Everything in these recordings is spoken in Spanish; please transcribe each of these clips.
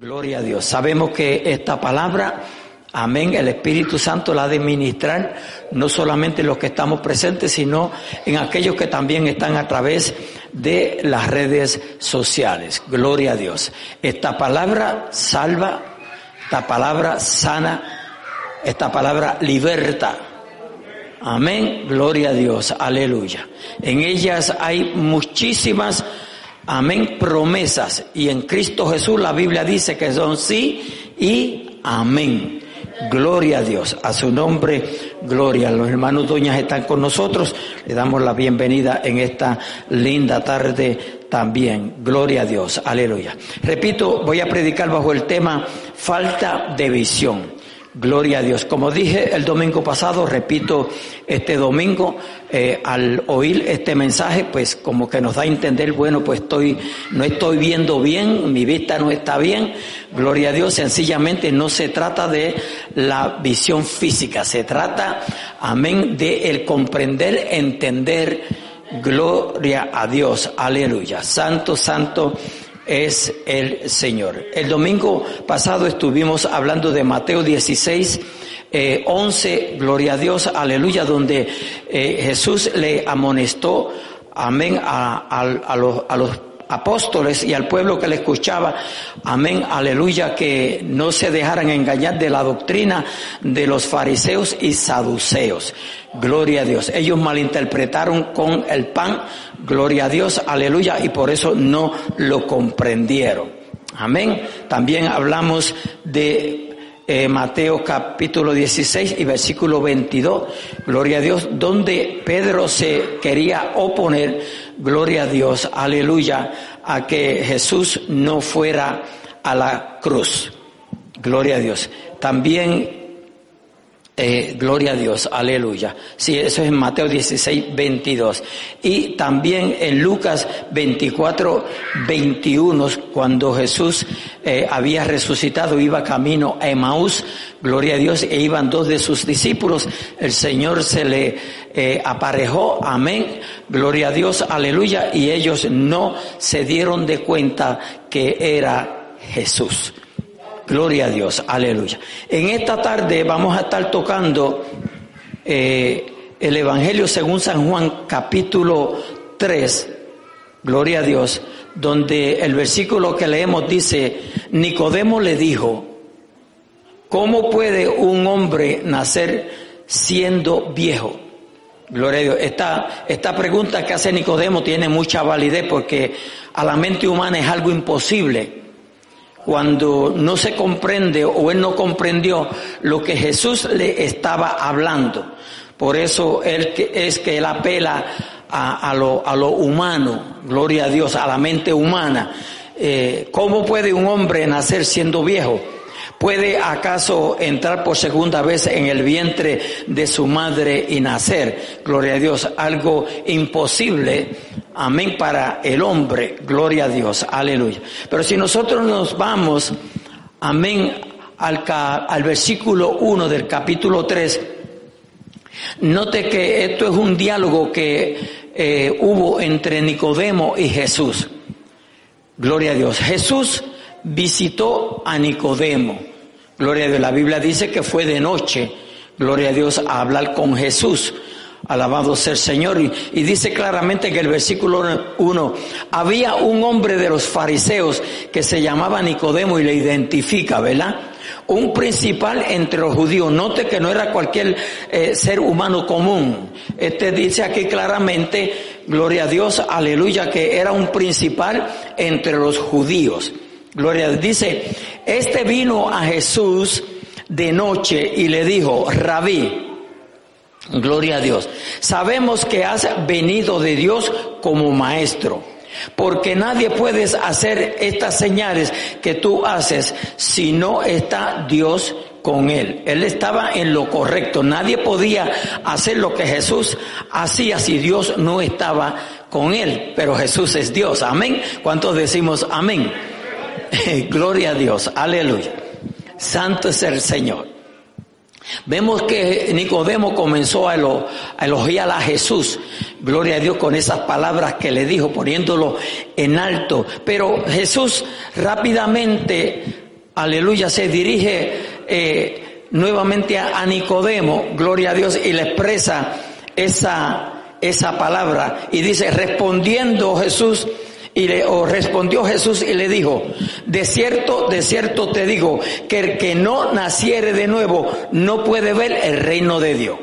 Gloria a Dios. Sabemos que esta palabra, amén, el Espíritu Santo la ha de ministrar no solamente en los que estamos presentes, sino en aquellos que también están a través de las redes sociales. Gloria a Dios. Esta palabra salva, esta palabra sana, esta palabra liberta. Amén. Gloria a Dios. Aleluya. En ellas hay muchísimas amén, promesas. Y en Cristo Jesús la Biblia dice que son sí y amén. Gloria a Dios, a su nombre, gloria. Los hermanos Doñas están con nosotros, le damos la bienvenida en esta linda tarde también. Gloria a Dios, aleluya. Repito, voy a predicar bajo el tema falta de visión. Gloria a Dios. Como dije el domingo pasado, repito este domingo, eh, al oír este mensaje, pues como que nos da a entender, bueno, pues estoy, no estoy viendo bien, mi vista no está bien. Gloria a Dios, sencillamente no se trata de la visión física, se trata, amén, de el comprender, entender. Gloria a Dios, aleluya. Santo, santo es el Señor. El domingo pasado estuvimos hablando de Mateo 16, 11, eh, gloria a Dios, aleluya, donde eh, Jesús le amonestó, amén, a los apóstoles y al pueblo que le escuchaba, amén, aleluya, que no se dejaran engañar de la doctrina de los fariseos y saduceos. Gloria a Dios. Ellos malinterpretaron con el pan, gloria a Dios, aleluya, y por eso no lo comprendieron. Amén. También hablamos de eh, Mateo capítulo 16 y versículo 22, gloria a Dios, donde Pedro se quería oponer, gloria a Dios, aleluya, a que Jesús no fuera a la cruz. Gloria a Dios. También eh, gloria a Dios, aleluya. Sí, eso es en Mateo 16, 22. Y también en Lucas 24, 21, cuando Jesús eh, había resucitado, iba camino a Emaús, gloria a Dios, e iban dos de sus discípulos, el Señor se le eh, aparejó, amén, gloria a Dios, aleluya, y ellos no se dieron de cuenta que era Jesús. Gloria a Dios, aleluya. En esta tarde vamos a estar tocando eh, el Evangelio según San Juan capítulo 3, gloria a Dios, donde el versículo que leemos dice, Nicodemo le dijo, ¿cómo puede un hombre nacer siendo viejo? Gloria a Dios. Esta, esta pregunta que hace Nicodemo tiene mucha validez porque a la mente humana es algo imposible cuando no se comprende o él no comprendió lo que Jesús le estaba hablando. Por eso él, es que él apela a, lo, a, lo, humano, gloria a Dios, a la mente humana. Eh, ¿Cómo puede un hombre nacer siendo viejo? ¿Puede acaso entrar por segunda vez en el vientre de su madre y nacer? Gloria a Dios, algo imposible, amén, para el hombre, gloria a Dios, aleluya. Pero si nosotros nos vamos, amén, al, al versículo 1 del capítulo 3, note que esto es un diálogo que eh, hubo entre Nicodemo y Jesús. Gloria a Dios. Jesús visitó a Nicodemo. Gloria a Dios. La Biblia dice que fue de noche, gloria a Dios, a hablar con Jesús. Alabado sea el Señor. Y, dice claramente que el versículo 1, había un hombre de los fariseos que se llamaba Nicodemo y le identifica, ¿verdad? Un principal entre los judíos. Note que no era cualquier eh, ser humano común. Este dice aquí claramente, gloria a Dios, aleluya, que era un principal entre los judíos. Gloria a Dios. Dice, este vino a Jesús de noche y le dijo, rabí, gloria a Dios, sabemos que has venido de Dios como maestro, porque nadie puede hacer estas señales que tú haces si no está Dios con él. Él estaba en lo correcto. Nadie podía hacer lo que Jesús hacía si Dios no estaba con él. Pero Jesús es Dios. Amén. ¿Cuántos decimos amén? Gloria a Dios, aleluya. Santo es el Señor. Vemos que Nicodemo comenzó a, elogiar a Jesús, gloria a Dios, con esas palabras que le dijo, poniéndolo en alto. Pero Jesús rápidamente aleluya, se dirige eh, nuevamente a, Nicodemo, gloria a Dios, y le expresa esa, esa palabra. Y dice, respondiendo Jesús, y le, respondió Jesús y le dijo, de cierto, de cierto te digo, que el que no naciere de nuevo no puede ver el reino de Dios.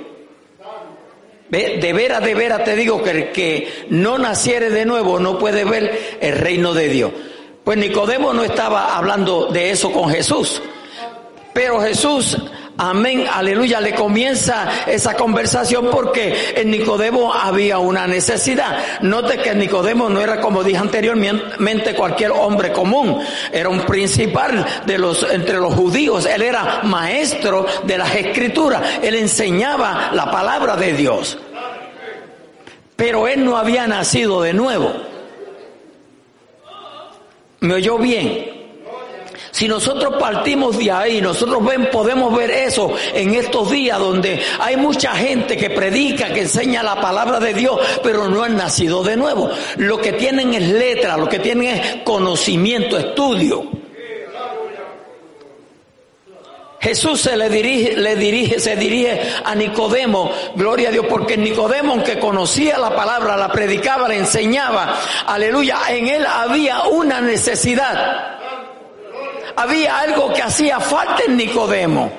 De veras, de veras te digo que el que no naciere de nuevo no puede ver el reino de Dios. Pues Nicodemo no estaba hablando de eso con Jesús. Pero Jesús, amén, aleluya, le comienza esa conversación porque en Nicodemo había una necesidad. Note que Nicodemo no era como dije anteriormente cualquier hombre común, era un principal de los entre los judíos, él era maestro de las escrituras, él enseñaba la palabra de Dios. Pero él no había nacido de nuevo. ¿Me oyó bien? Si nosotros partimos de ahí, nosotros ven, podemos ver eso en estos días donde hay mucha gente que predica, que enseña la palabra de Dios, pero no han nacido de nuevo. Lo que tienen es letra, lo que tienen es conocimiento, estudio. Jesús se le dirige, le dirige, se dirige a Nicodemo, gloria a Dios, porque Nicodemo, aunque conocía la palabra, la predicaba, la enseñaba, aleluya, en él había una necesidad había algo que hacía falta en Nicodemo.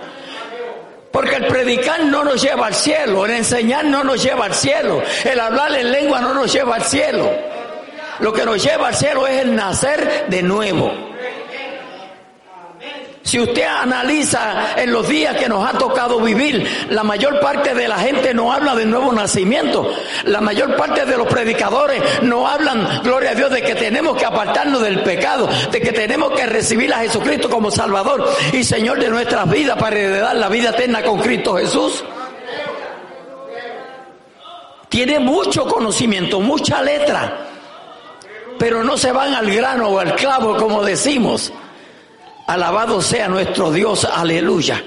Porque el predicar no nos lleva al cielo, el enseñar no nos lleva al cielo, el hablar en lengua no nos lleva al cielo. Lo que nos lleva al cielo es el nacer de nuevo. Si usted analiza en los días que nos ha tocado vivir, la mayor parte de la gente no habla de nuevo nacimiento. La mayor parte de los predicadores no hablan, gloria a Dios, de que tenemos que apartarnos del pecado, de que tenemos que recibir a Jesucristo como Salvador y Señor de nuestras vidas para heredar la vida eterna con Cristo Jesús. Tiene mucho conocimiento, mucha letra, pero no se van al grano o al clavo como decimos. Alabado sea nuestro Dios, aleluya.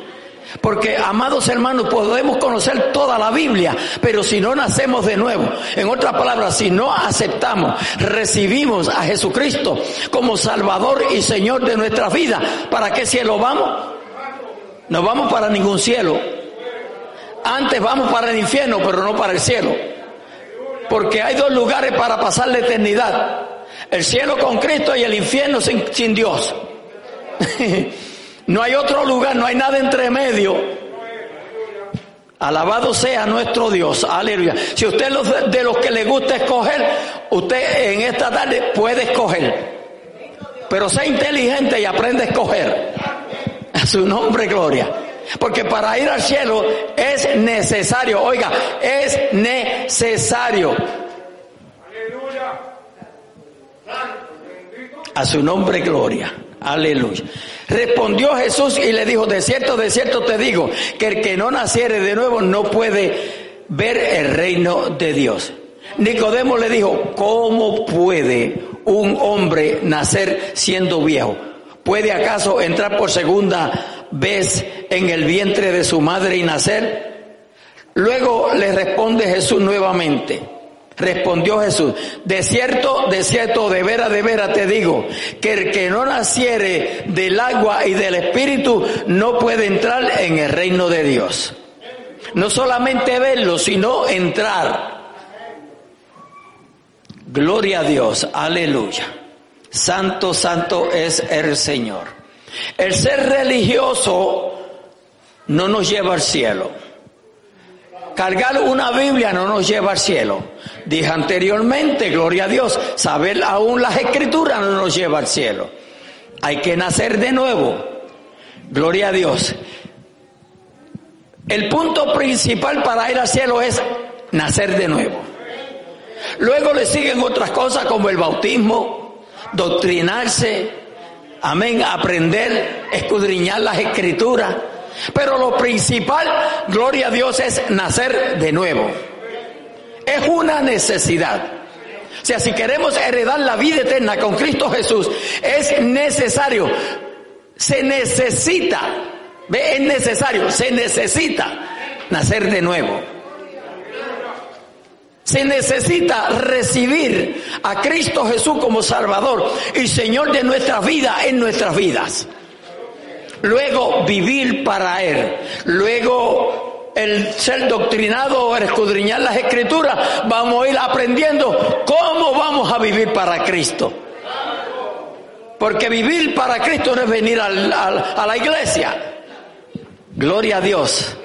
Porque, amados hermanos, podemos conocer toda la Biblia, pero si no nacemos de nuevo, en otras palabras, si no aceptamos, recibimos a Jesucristo como Salvador y Señor de nuestra vida, ¿para qué cielo vamos? No vamos para ningún cielo. Antes vamos para el infierno, pero no para el cielo. Porque hay dos lugares para pasar la eternidad. El cielo con Cristo y el infierno sin, sin Dios. no hay otro lugar, no hay nada entre medio. Alabado sea nuestro Dios, aleluya. Si usted es de los que le gusta escoger, usted en esta tarde puede escoger. Pero sea inteligente y aprende a escoger. A su nombre, gloria. Porque para ir al cielo es necesario, oiga, es necesario. A su nombre, gloria. Aleluya. Respondió Jesús y le dijo, de cierto, de cierto te digo, que el que no naciere de nuevo no puede ver el reino de Dios. Nicodemo le dijo, ¿cómo puede un hombre nacer siendo viejo? ¿Puede acaso entrar por segunda vez en el vientre de su madre y nacer? Luego le responde Jesús nuevamente, Respondió Jesús, de cierto, de cierto, de vera, de vera te digo, que el que no naciere del agua y del espíritu no puede entrar en el reino de Dios. No solamente verlo, sino entrar. Gloria a Dios, aleluya. Santo, santo es el Señor. El ser religioso no nos lleva al cielo. Cargar una Biblia no nos lleva al cielo. Dije anteriormente, gloria a Dios, saber aún las escrituras no nos lleva al cielo. Hay que nacer de nuevo. Gloria a Dios. El punto principal para ir al cielo es nacer de nuevo. Luego le siguen otras cosas como el bautismo, doctrinarse, amén, aprender, escudriñar las escrituras. Pero lo principal, gloria a Dios, es nacer de nuevo. Es una necesidad. O sea, si queremos heredar la vida eterna con Cristo Jesús, es necesario, se necesita, es necesario, se necesita nacer de nuevo. Se necesita recibir a Cristo Jesús como Salvador y Señor de nuestra vida en nuestras vidas. Luego vivir para Él, luego el ser doctrinado o escudriñar las escrituras, vamos a ir aprendiendo cómo vamos a vivir para Cristo. Porque vivir para Cristo no es venir a la iglesia. Gloria a Dios.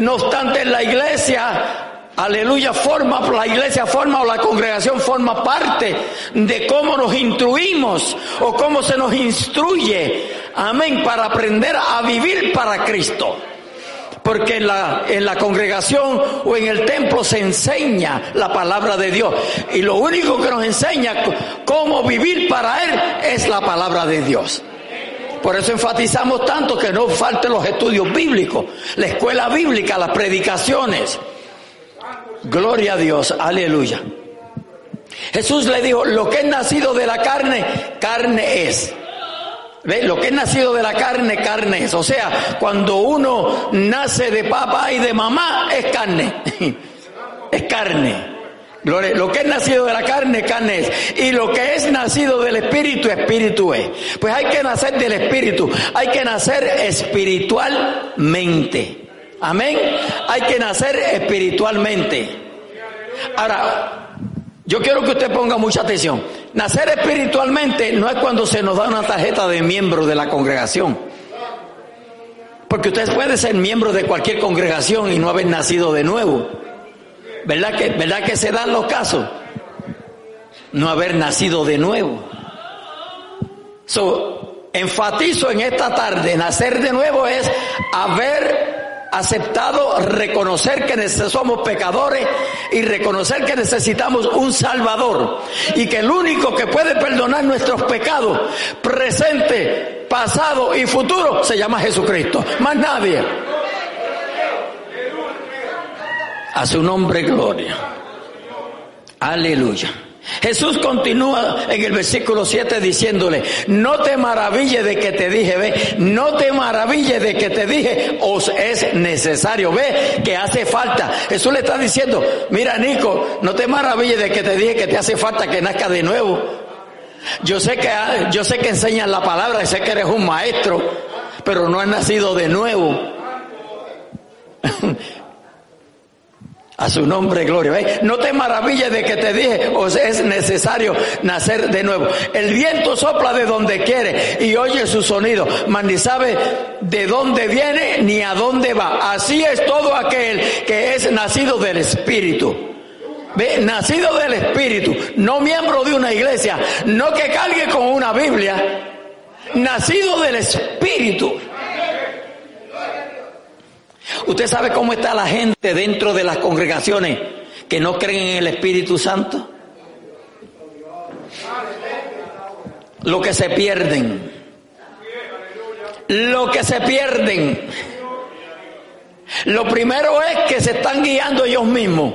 No obstante, la iglesia Aleluya, forma, la iglesia forma o la congregación forma parte de cómo nos instruimos o cómo se nos instruye, amén, para aprender a vivir para Cristo. Porque en la, en la congregación o en el templo se enseña la palabra de Dios. Y lo único que nos enseña cómo vivir para Él es la palabra de Dios. Por eso enfatizamos tanto que no falten los estudios bíblicos, la escuela bíblica, las predicaciones. Gloria a Dios, aleluya. Jesús le dijo, lo que es nacido de la carne, carne es. ¿Ve? Lo que es nacido de la carne, carne es. O sea, cuando uno nace de papá y de mamá, es carne. es carne. Lo que es nacido de la carne, carne es. Y lo que es nacido del espíritu, espíritu es. Pues hay que nacer del espíritu. Hay que nacer espiritualmente. Amén. Hay que nacer espiritualmente. Ahora, yo quiero que usted ponga mucha atención. Nacer espiritualmente no es cuando se nos da una tarjeta de miembro de la congregación. Porque usted puede ser miembro de cualquier congregación y no haber nacido de nuevo. ¿Verdad que, verdad que se dan los casos? No haber nacido de nuevo. So, enfatizo en esta tarde, nacer de nuevo es haber aceptado reconocer que somos pecadores y reconocer que necesitamos un Salvador y que el único que puede perdonar nuestros pecados, presente, pasado y futuro, se llama Jesucristo. Más nadie. A su nombre gloria. Aleluya. Jesús continúa en el versículo 7 diciéndole, no te maravilles de que te dije, ve, no te maravilles de que te dije, os es necesario, ve, que hace falta. Jesús le está diciendo, mira Nico, no te maravilles de que te dije que te hace falta que nazca de nuevo. Yo sé que, yo sé que enseñas la palabra sé que eres un maestro, pero no has nacido de nuevo. A su nombre, gloria. No te maravilles de que te dije, os es necesario nacer de nuevo. El viento sopla de donde quiere y oye su sonido, mas ni sabe de dónde viene ni a dónde va. Así es todo aquel que es nacido del Espíritu. Ve, nacido del Espíritu, no miembro de una iglesia, no que cargue con una Biblia, nacido del Espíritu. ¿Usted sabe cómo está la gente dentro de las congregaciones que no creen en el Espíritu Santo? Lo que se pierden. Lo que se pierden. Lo primero es que se están guiando ellos mismos.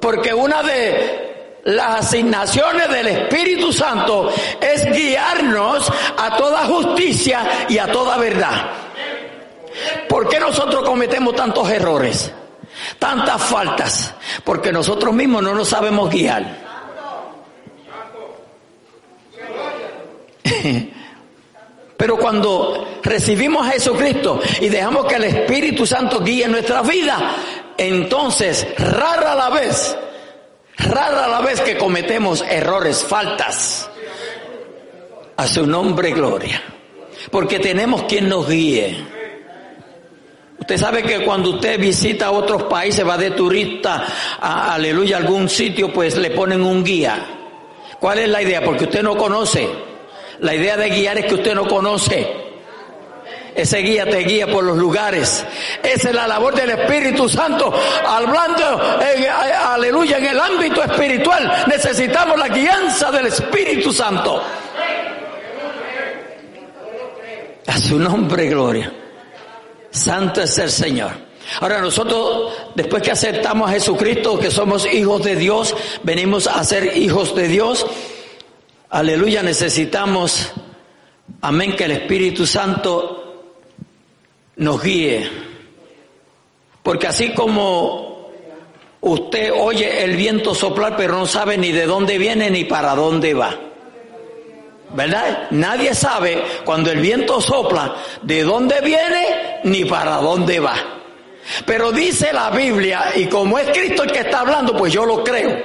Porque una de las asignaciones del Espíritu Santo es guiarnos a toda justicia y a toda verdad. ¿Por qué nosotros cometemos tantos errores? Tantas faltas. Porque nosotros mismos no nos sabemos guiar. Pero cuando recibimos a Jesucristo y dejamos que el Espíritu Santo guíe nuestra vida, entonces rara la vez, rara la vez que cometemos errores, faltas. A su nombre gloria. Porque tenemos quien nos guíe. Usted sabe que cuando usted visita otros países, va de turista a, aleluya, algún sitio, pues le ponen un guía. ¿Cuál es la idea? Porque usted no conoce. La idea de guiar es que usted no conoce. Ese guía te guía por los lugares. Esa es la labor del Espíritu Santo. Hablando, aleluya, en el ámbito espiritual necesitamos la guianza del Espíritu Santo. A su nombre, gloria. Santo es el Señor. Ahora nosotros, después que aceptamos a Jesucristo, que somos hijos de Dios, venimos a ser hijos de Dios. Aleluya, necesitamos, amén, que el Espíritu Santo nos guíe. Porque así como usted oye el viento soplar, pero no sabe ni de dónde viene ni para dónde va. ¿Verdad? Nadie sabe cuando el viento sopla de dónde viene ni para dónde va. Pero dice la Biblia, y como es Cristo el que está hablando, pues yo lo creo,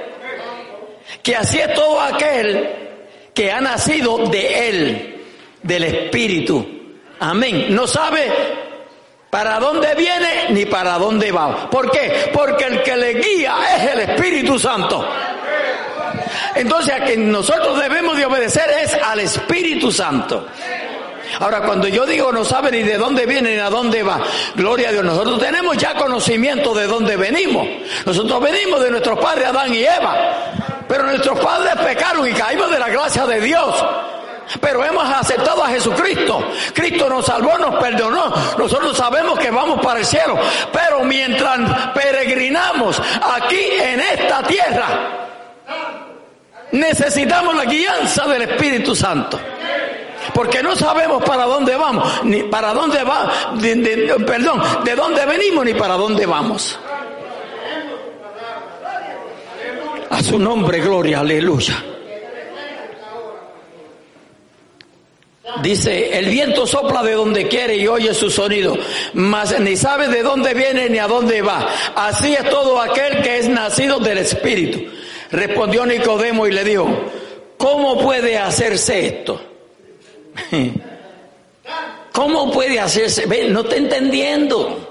que así es todo aquel que ha nacido de Él, del Espíritu. Amén. No sabe para dónde viene ni para dónde va. ¿Por qué? Porque el que le guía es el Espíritu Santo. Entonces a quien nosotros debemos de obedecer es al Espíritu Santo. Ahora, cuando yo digo no sabe ni de dónde viene ni a dónde va, gloria a Dios, nosotros tenemos ya conocimiento de dónde venimos. Nosotros venimos de nuestros padres Adán y Eva, pero nuestros padres pecaron y caímos de la gracia de Dios. Pero hemos aceptado a Jesucristo. Cristo nos salvó, nos perdonó. Nosotros sabemos que vamos para el cielo. Pero mientras peregrinamos aquí en esta tierra, necesitamos la guianza del Espíritu Santo. Porque no sabemos para dónde vamos, ni para dónde va, perdón, de dónde venimos ni para dónde vamos. A su nombre, gloria, aleluya. Dice, el viento sopla de donde quiere y oye su sonido, mas ni sabe de dónde viene ni a dónde va. Así es todo aquel que es nacido del Espíritu. Respondió Nicodemo y le dijo, ¿cómo puede hacerse esto? ¿Cómo puede hacerse? No está entendiendo.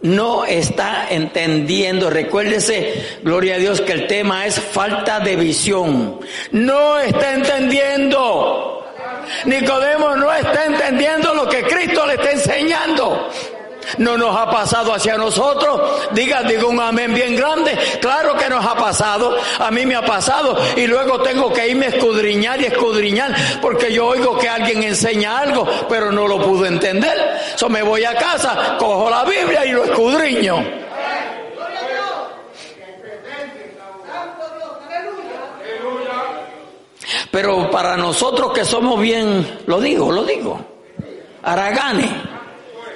No está entendiendo. Recuérdese, gloria a Dios, que el tema es falta de visión. No está entendiendo. Nicodemo no está entendiendo lo que Cristo le está enseñando. No nos ha pasado hacia nosotros. Diga, diga un amén bien grande. Claro que nos ha pasado. A mí me ha pasado. Y luego tengo que irme a escudriñar y escudriñar. Porque yo oigo que alguien enseña algo, pero no lo pudo entender. So me voy a casa, cojo la Biblia y lo escudriño. Pero para nosotros que somos bien, lo digo, lo digo, araganes,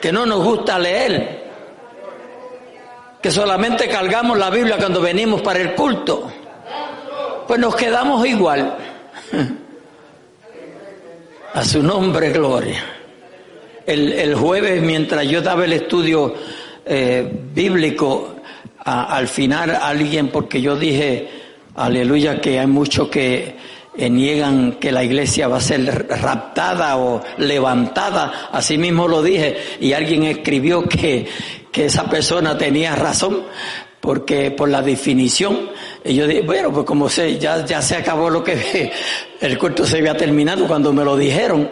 que no nos gusta leer, que solamente cargamos la Biblia cuando venimos para el culto, pues nos quedamos igual. A su nombre, gloria. El, jueves, mientras yo daba el estudio eh, bíblico, al final alguien, porque yo dije, aleluya, que hay mucho que niegan que la iglesia va a ser raptada o levantada, así mismo lo dije, y alguien escribió que, que esa persona tenía razón, porque por la definición, yo dije, bueno, pues como sé, ya, ya se acabó lo que el culto se había terminado cuando me lo dijeron,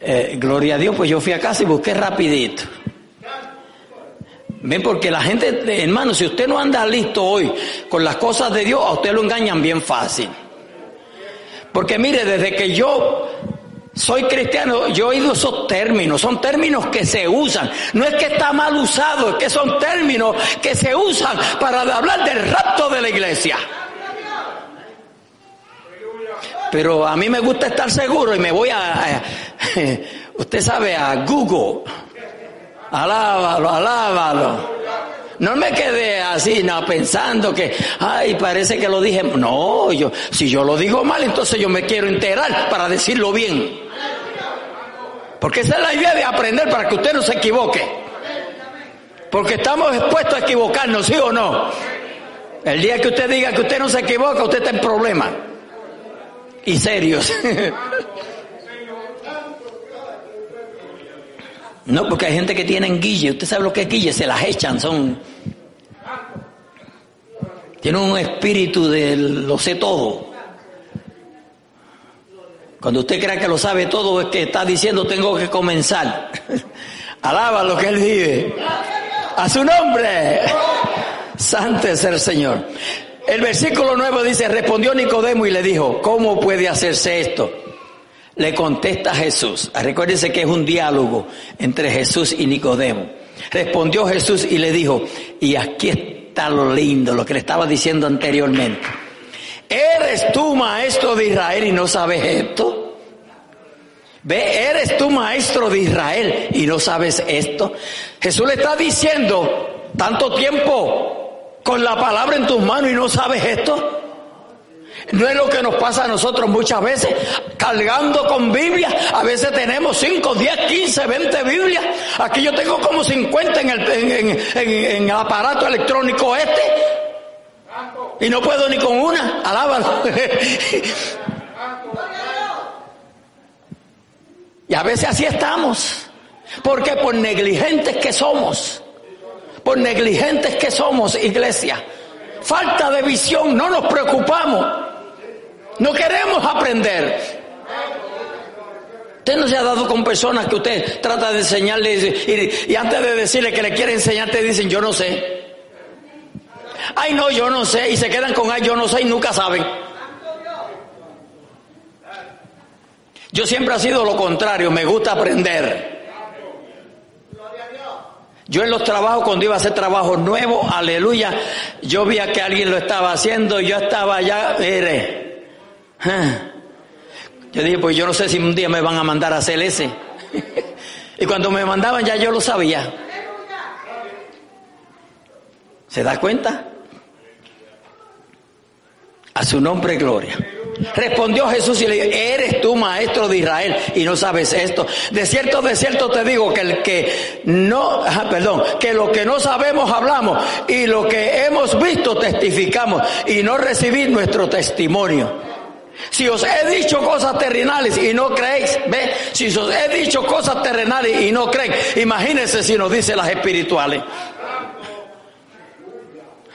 eh, gloria a Dios, pues yo fui a casa y busqué rapidito. Ven, porque la gente, hermano, si usted no anda listo hoy con las cosas de Dios, a usted lo engañan bien fácil. Porque mire, desde que yo soy cristiano, yo he oído esos términos, son términos que se usan. No es que está mal usado, es que son términos que se usan para hablar del rapto de la iglesia. Pero a mí me gusta estar seguro y me voy a, usted sabe, a Google. Alábalo, alábalo. No me quedé así, no, pensando que, ay, parece que lo dije. No, yo, si yo lo digo mal, entonces yo me quiero enterar para decirlo bien. Porque esa es la idea de aprender para que usted no se equivoque. Porque estamos expuestos a equivocarnos, ¿sí o no? El día que usted diga que usted no se equivoca, usted está en problemas. Y serios. No, porque hay gente que tiene guille. Usted sabe lo que es guille, se las echan, son. Tienen un espíritu de lo sé todo. Cuando usted cree que lo sabe todo, es que está diciendo tengo que comenzar. Alaba lo que él vive. A su nombre. Santo es el Señor. El versículo 9 dice, respondió Nicodemo y le dijo, ¿cómo puede hacerse esto? Le contesta Jesús. Recuérdense que es un diálogo entre Jesús y Nicodemo. Respondió Jesús y le dijo, y aquí está lo lindo, lo que le estaba diciendo anteriormente. ¿Eres tú maestro de Israel y no sabes esto? Ve, eres tú maestro de Israel y no sabes esto. Jesús le está diciendo tanto tiempo con la palabra en tus manos y no sabes esto. No es lo que nos pasa a nosotros muchas veces, cargando con Biblia. A veces tenemos 5, 10, 15, 20 Biblias. Aquí yo tengo como 50 en el, en, el aparato electrónico este. Y no puedo ni con una. Alábalo. y a veces así estamos. Porque por negligentes que somos. Por negligentes que somos, iglesia. Falta de visión, no nos preocupamos. No queremos aprender. Usted no se ha dado con personas que usted trata de enseñarle y, antes de decirle que le quiere enseñar te dicen yo no sé. Ay no, yo no sé y se quedan con ay yo no sé y nunca saben. Yo siempre ha sido lo contrario, me gusta aprender. Yo en los trabajos, cuando iba a hacer trabajos nuevos, aleluya, yo veía que alguien lo estaba haciendo, yo estaba allá, mire, yo dije, pues yo no sé si un día me van a mandar a hacer ese. y cuando me mandaban ya yo lo sabía. ¿Se da cuenta? A su nombre gloria. Respondió Jesús y le dijo, eres tú maestro de Israel y no sabes esto. De cierto, de cierto te digo que el que no, perdón, que lo que no sabemos hablamos y lo que hemos visto testificamos y no recibir nuestro testimonio. Si os he dicho cosas terrenales y no creéis, ve, si os he dicho cosas terrenales y no creen, imagínense si nos dice las espirituales.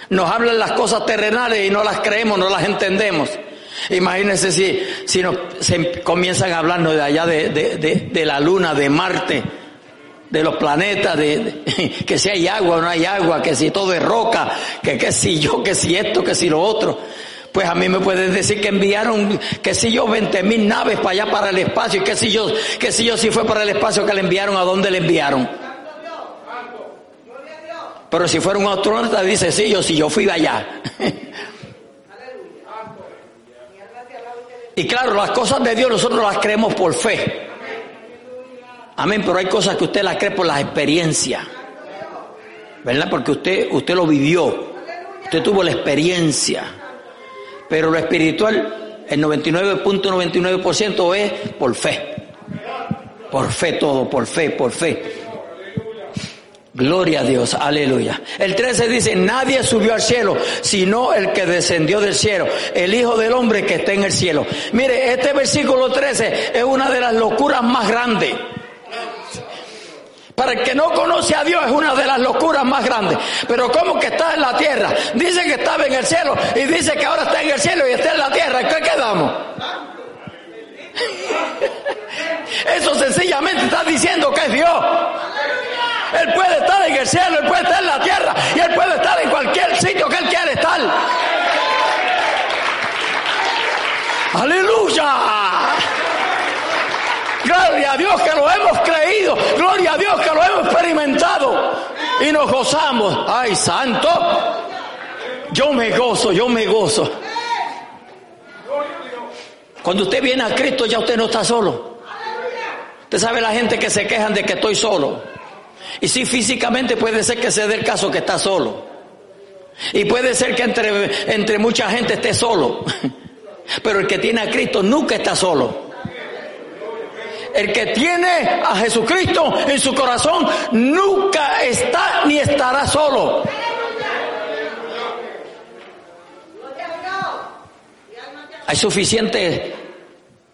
Nos hablan las cosas terrenales y no las creemos, no las entendemos. Imagínense si, si nos comienzan a hablarnos de allá de, de, la luna, de Marte, de los planetas, de, que si hay agua o no hay agua, que si todo es roca, que, que si yo, que si esto, que si lo otro. Pues a mí me pueden decir que enviaron, que si yo, 20 mil naves para allá para el espacio, y que si yo, que si yo si fue para el espacio que le enviaron, ¿a dónde le enviaron? Pero si fuera un astronauta, dice, sí, yo sí, yo fui allá. y claro, las cosas de Dios nosotros las creemos por fe. Amén, pero hay cosas que usted las cree por las experiencias. ¿Verdad? Porque usted, usted lo vivió. Usted tuvo la experiencia. Pero lo espiritual, el 99.99% es por fe. Por fe todo, por fe, por fe. Gloria a Dios, aleluya. El 13 dice, nadie subió al cielo, sino el que descendió del cielo, el Hijo del Hombre que está en el cielo. Mire, este versículo 13 es una de las locuras más grandes. Para el que no conoce a Dios es una de las locuras más grandes. Pero ¿cómo que está en la tierra? Dice que estaba en el cielo y dice que ahora está en el cielo y está en la tierra. ¿En qué quedamos? Eso sencillamente está diciendo que es Dios. Él puede estar en el cielo, Él puede estar en la tierra y Él puede estar en cualquier sitio que Él quiera estar. Aleluya. Gloria a Dios que lo hemos creído. Gloria a Dios que lo hemos experimentado. Y nos gozamos. Ay, santo. Yo me gozo, yo me gozo. Cuando usted viene a Cristo ya usted no está solo. Usted sabe la gente que se quejan de que estoy solo. Y sí, físicamente puede ser que sea del caso que está solo. Y puede ser que entre, entre mucha gente esté solo. Pero el que tiene a Cristo nunca está solo. El que tiene a Jesucristo en su corazón nunca está ni estará solo. Hay suficiente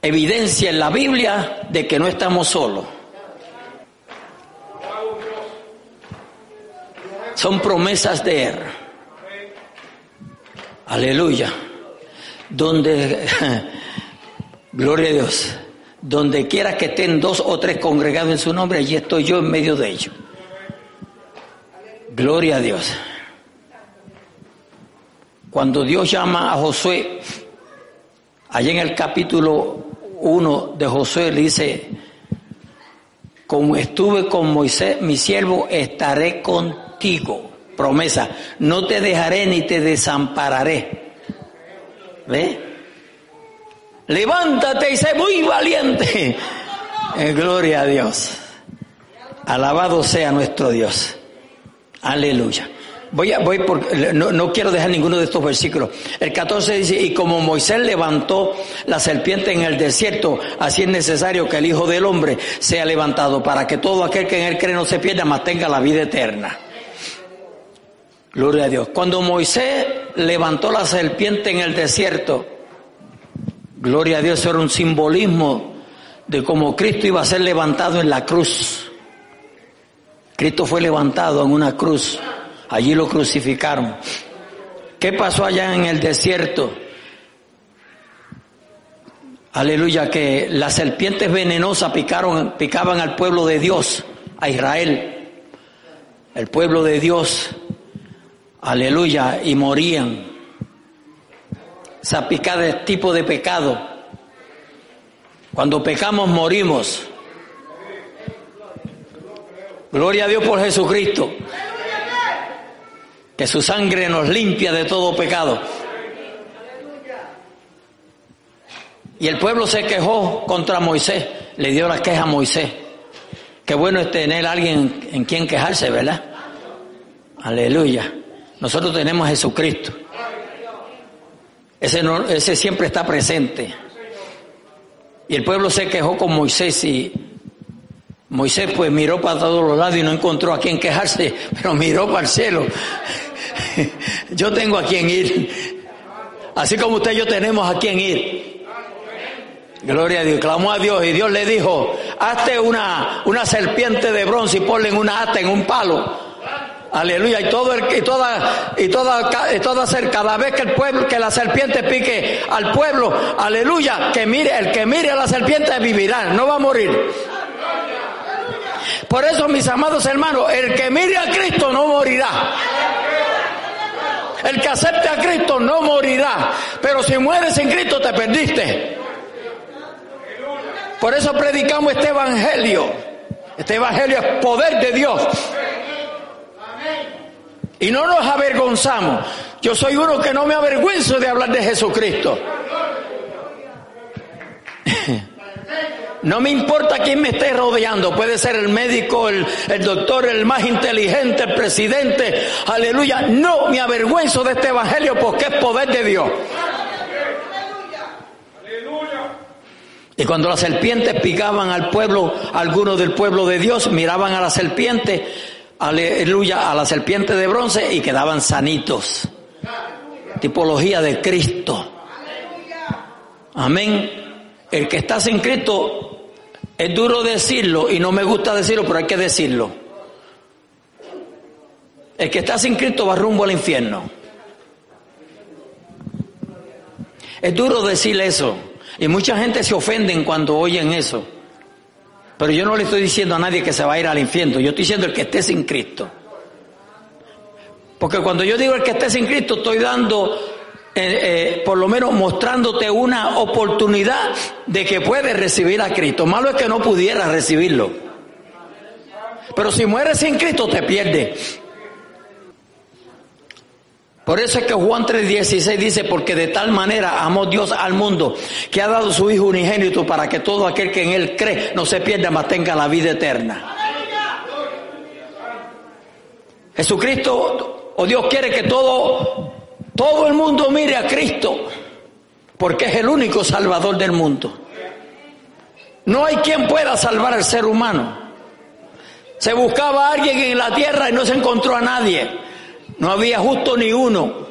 evidencia en la Biblia de que no estamos solos. Son promesas de Él. Aleluya. Donde, gloria a Dios donde quiera que estén dos o tres congregados en su nombre, allí estoy yo en medio de ellos. Gloria a Dios. Cuando Dios llama a Josué, allí en el capítulo 1 de Josué le dice, como estuve con Moisés, mi siervo, estaré contigo. Promesa, no te dejaré ni te desampararé. ¿Ve? Levántate y sé muy valiente. Eh, gloria a Dios. Alabado sea nuestro Dios. Aleluya. Voy a, voy por, no, no, quiero dejar ninguno de estos versículos. El 14 dice, y como Moisés levantó la serpiente en el desierto, así es necesario que el Hijo del Hombre sea levantado para que todo aquel que en él cree no se pierda, mas tenga la vida eterna. Gloria a Dios. Cuando Moisés levantó la serpiente en el desierto, gloria a Dios, era un simbolismo de cómo Cristo iba a ser levantado en la cruz. Cristo fue levantado en una cruz Allí lo crucificaron. ¿Qué pasó allá en el desierto? Aleluya, que las serpientes venenosas picaron, picaban al pueblo de Dios, a Israel, el pueblo de Dios, aleluya, y morían. Esa picada es tipo de pecado. Cuando pecamos morimos. Gloria a Dios por Jesucristo que su sangre nos limpia de todo pecado. Y el pueblo se quejó contra Moisés, le dio la queja a Moisés. Qué bueno es tener alguien en quien quejarse, ¿verdad? Aleluya. Nosotros tenemos a Jesucristo. Ese, no, ese siempre está presente. Y el pueblo se quejó con Moisés y Moisés pues miró para todos los lados y no encontró a quien quejarse, pero miró para el cielo yo tengo a quien ir. Así como usted y yo tenemos a quien ir. Gloria a Dios. Clamó a Dios y Dios le dijo, hazte una, una serpiente de bronce y ponle en una ata, en un palo. Aleluya. Y todo el, y toda, y toda, y toda ser, cada vez que el pueblo, que la serpiente pique al pueblo, aleluya, que mire, el que mire a la serpiente vivirá, no va a morir. Por eso, mis amados hermanos, el que mire a Cristo no morirá. El que acepte a Cristo no morirá. Pero si mueres en Cristo te perdiste. Por eso predicamos este evangelio. Este evangelio es poder de Dios. Y no nos avergonzamos. Yo soy uno que no me avergüenzo de hablar de Jesucristo. No me importa quién me esté rodeando, puede ser el médico, el, doctor, el más inteligente, el presidente, aleluya. No me avergüenzo de este evangelio porque es poder de Dios. Y cuando las serpientes picaban al pueblo, algunos del pueblo de Dios miraban a la serpiente, aleluya, a la serpiente de bronce y quedaban sanitos. Tipología de Cristo. Amén. El que está sin Cristo es duro decirlo y no me gusta decirlo, pero hay que decirlo. El que está sin Cristo va rumbo al infierno. Es duro decir eso. Y mucha gente se ofenden cuando oyen eso. Pero yo no le estoy diciendo a nadie que se va a ir al infierno. Yo estoy diciendo el que esté sin Cristo. Porque cuando yo digo el que esté sin Cristo, estoy dando eh, eh, por lo menos mostrándote una oportunidad de que puedes recibir a Cristo. Malo es que no pudieras recibirlo. Pero si mueres sin Cristo te pierdes. Por eso es que Juan 3:16 dice, porque de tal manera amó Dios al mundo, que ha dado su Hijo unigénito para que todo aquel que en Él cree no se pierda, mas tenga la vida eterna. Jesucristo, o Dios quiere que todo todo el mundo mire a Cristo, porque es el único salvador del mundo. No hay quien pueda salvar al ser humano. Se buscaba a alguien en la tierra y no se encontró a nadie. No había justo ni uno.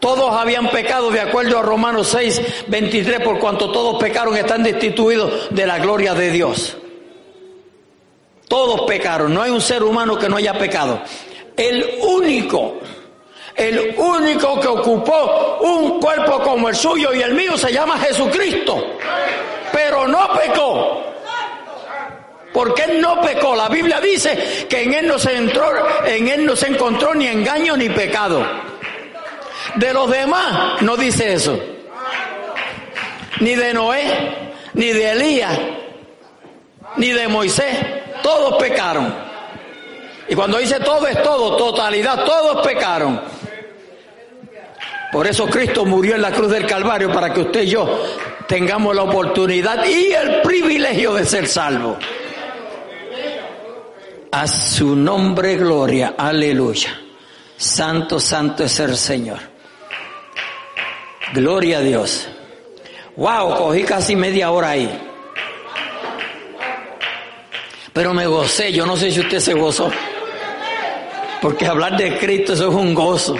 Todos habían pecado de acuerdo a Romanos 6, 23, por cuanto todos pecaron están destituidos de la gloria de Dios. Todos pecaron, no hay un ser humano que no haya pecado. El único el único que ocupó un cuerpo como el suyo y el mío se llama Jesucristo. Pero no pecó. Porque él no pecó. La Biblia dice que en él no se entró, en él no se encontró ni engaño ni pecado. De los demás no dice eso. Ni de Noé, ni de Elías, ni de Moisés. Todos pecaron. Y cuando dice todo es todo, totalidad, todos pecaron. Por eso Cristo murió en la cruz del Calvario para que usted y yo tengamos la oportunidad y el privilegio de ser salvos. A su nombre gloria, aleluya. Santo, santo es el Señor. Gloria a Dios. Wow, cogí casi media hora ahí. Pero me gocé, yo no sé si usted se gozó. Porque hablar de Cristo eso es un gozo.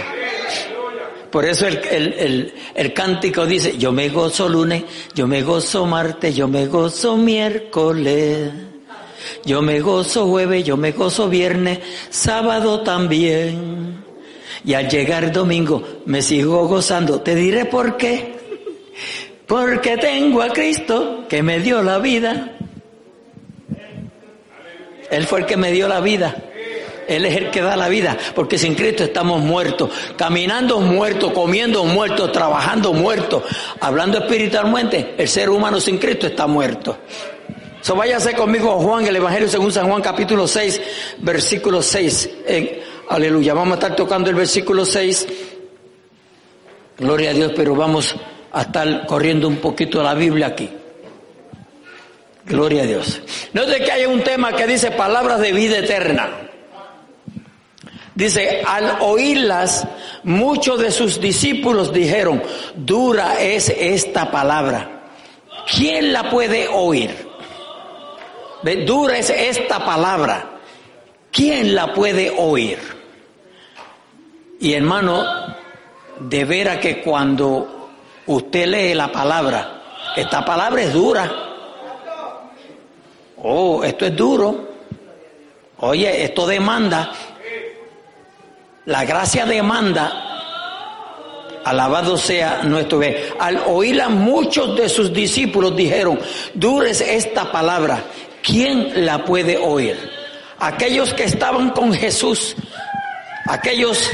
Por eso el, el, el, cántico dice, yo me gozo lunes, yo me gozo martes, yo me gozo miércoles, yo me gozo jueves, yo me gozo viernes, sábado también. Y al llegar domingo me sigo gozando. Te diré por qué. Porque tengo a Cristo que me dio la vida. Él fue el que me dio la vida. Él es el que da la vida, porque sin Cristo estamos muertos, caminando muertos, comiendo muertos, trabajando muertos, hablando espiritualmente, el ser humano sin Cristo está muerto. So váyase conmigo a Juan, el Evangelio según San Juan capítulo 6, versículo 6. aleluya, vamos a estar tocando el versículo 6. Gloria a Dios, pero vamos a estar corriendo un poquito la Biblia aquí. Gloria a Dios. No es de que haya un tema que dice palabras de vida eterna. Dice, al oírlas, muchos de sus discípulos dijeron, dura es esta palabra. ¿Quién la puede oír? Dura es esta palabra. ¿Quién la puede oír? Y hermano, de veras que cuando usted lee la palabra, esta palabra es dura. Oh, esto es duro. Oye, esto demanda la gracia demanda, alabado sea nuestro Dios. Al oírla muchos de sus discípulos dijeron, dures esta palabra, ¿quién la puede oír? Aquellos que estaban con Jesús, aquellos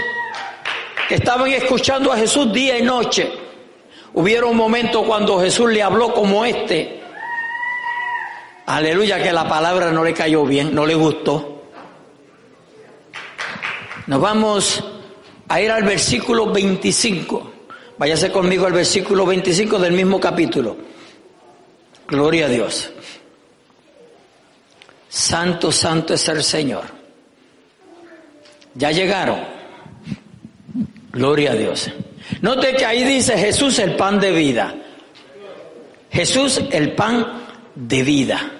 que estaban escuchando a Jesús día y noche. Hubieron momentos cuando Jesús le habló como este. Aleluya, que la palabra no le cayó bien, no le gustó. Nos vamos a ir al versículo 25. Váyase conmigo al versículo 25 del mismo capítulo. Gloria a Dios. Santo, santo es el Señor. Ya llegaron. Gloria a Dios. Note que ahí dice Jesús el pan de vida. Jesús el pan de vida.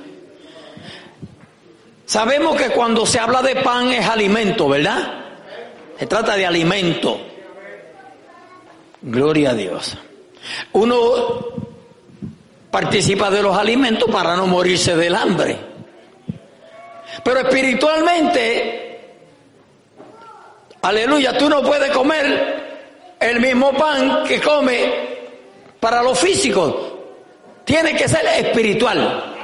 Sabemos que cuando se habla de pan es alimento, ¿verdad? Se trata de alimento. Gloria a Dios. Uno participa de los alimentos para no morirse del hambre. Pero espiritualmente, aleluya, tú no puedes comer el mismo pan que come para lo físico. Tiene que ser espiritual.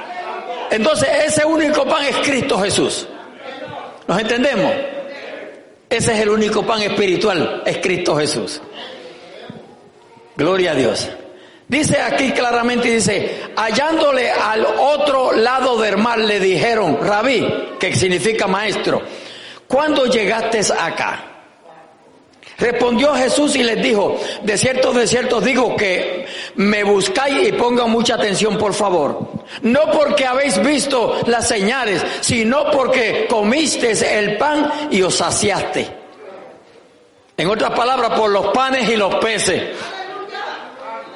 Entonces ese único pan es Cristo Jesús. ¿Nos entendemos? Ese es el único pan espiritual, es Cristo Jesús. Gloria a Dios. Dice aquí claramente, dice, hallándole al otro lado del mar, le dijeron, rabí, que significa maestro, ¿cuándo llegaste acá? Respondió Jesús y les dijo, de cierto, de cierto digo que me buscáis y pongan mucha atención por favor. No porque habéis visto las señales, sino porque comisteis el pan y os saciaste. En otras palabras, por los panes y los peces.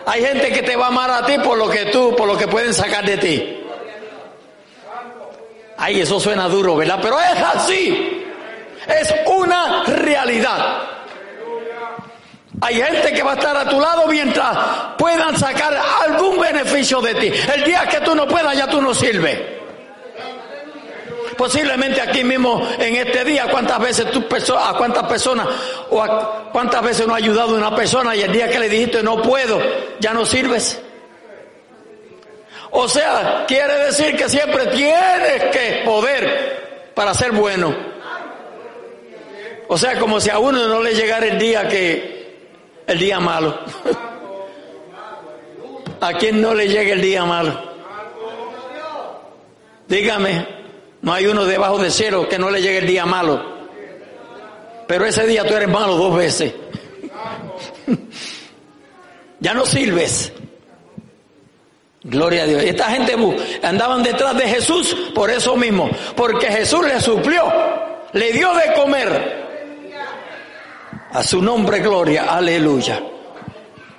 Hay gente que te va a amar a ti por lo que tú, por lo que pueden sacar de ti. Ay, eso suena duro, ¿verdad? Pero es así. Es una realidad. Hay gente que va a estar a tu lado mientras puedan sacar algún beneficio de ti. El día que tú no puedas, ya tú no sirves. Posiblemente aquí mismo en este día, cuántas veces tú, a cuántas personas o a cuántas veces no ha ayudado una persona y el día que le dijiste no puedo, ya no sirves. O sea, quiere decir que siempre tienes que poder para ser bueno. O sea, como si a uno no le llegara el día que el día malo. ¿A quién no le llega el día malo? Dígame, no hay uno debajo de cero que no le llegue el día malo. Pero ese día tú eres malo dos veces. ya no sirves. Gloria a Dios. Esta gente andaban detrás de Jesús por eso mismo. Porque Jesús le suplió, le dio de comer. A su nombre, gloria, aleluya.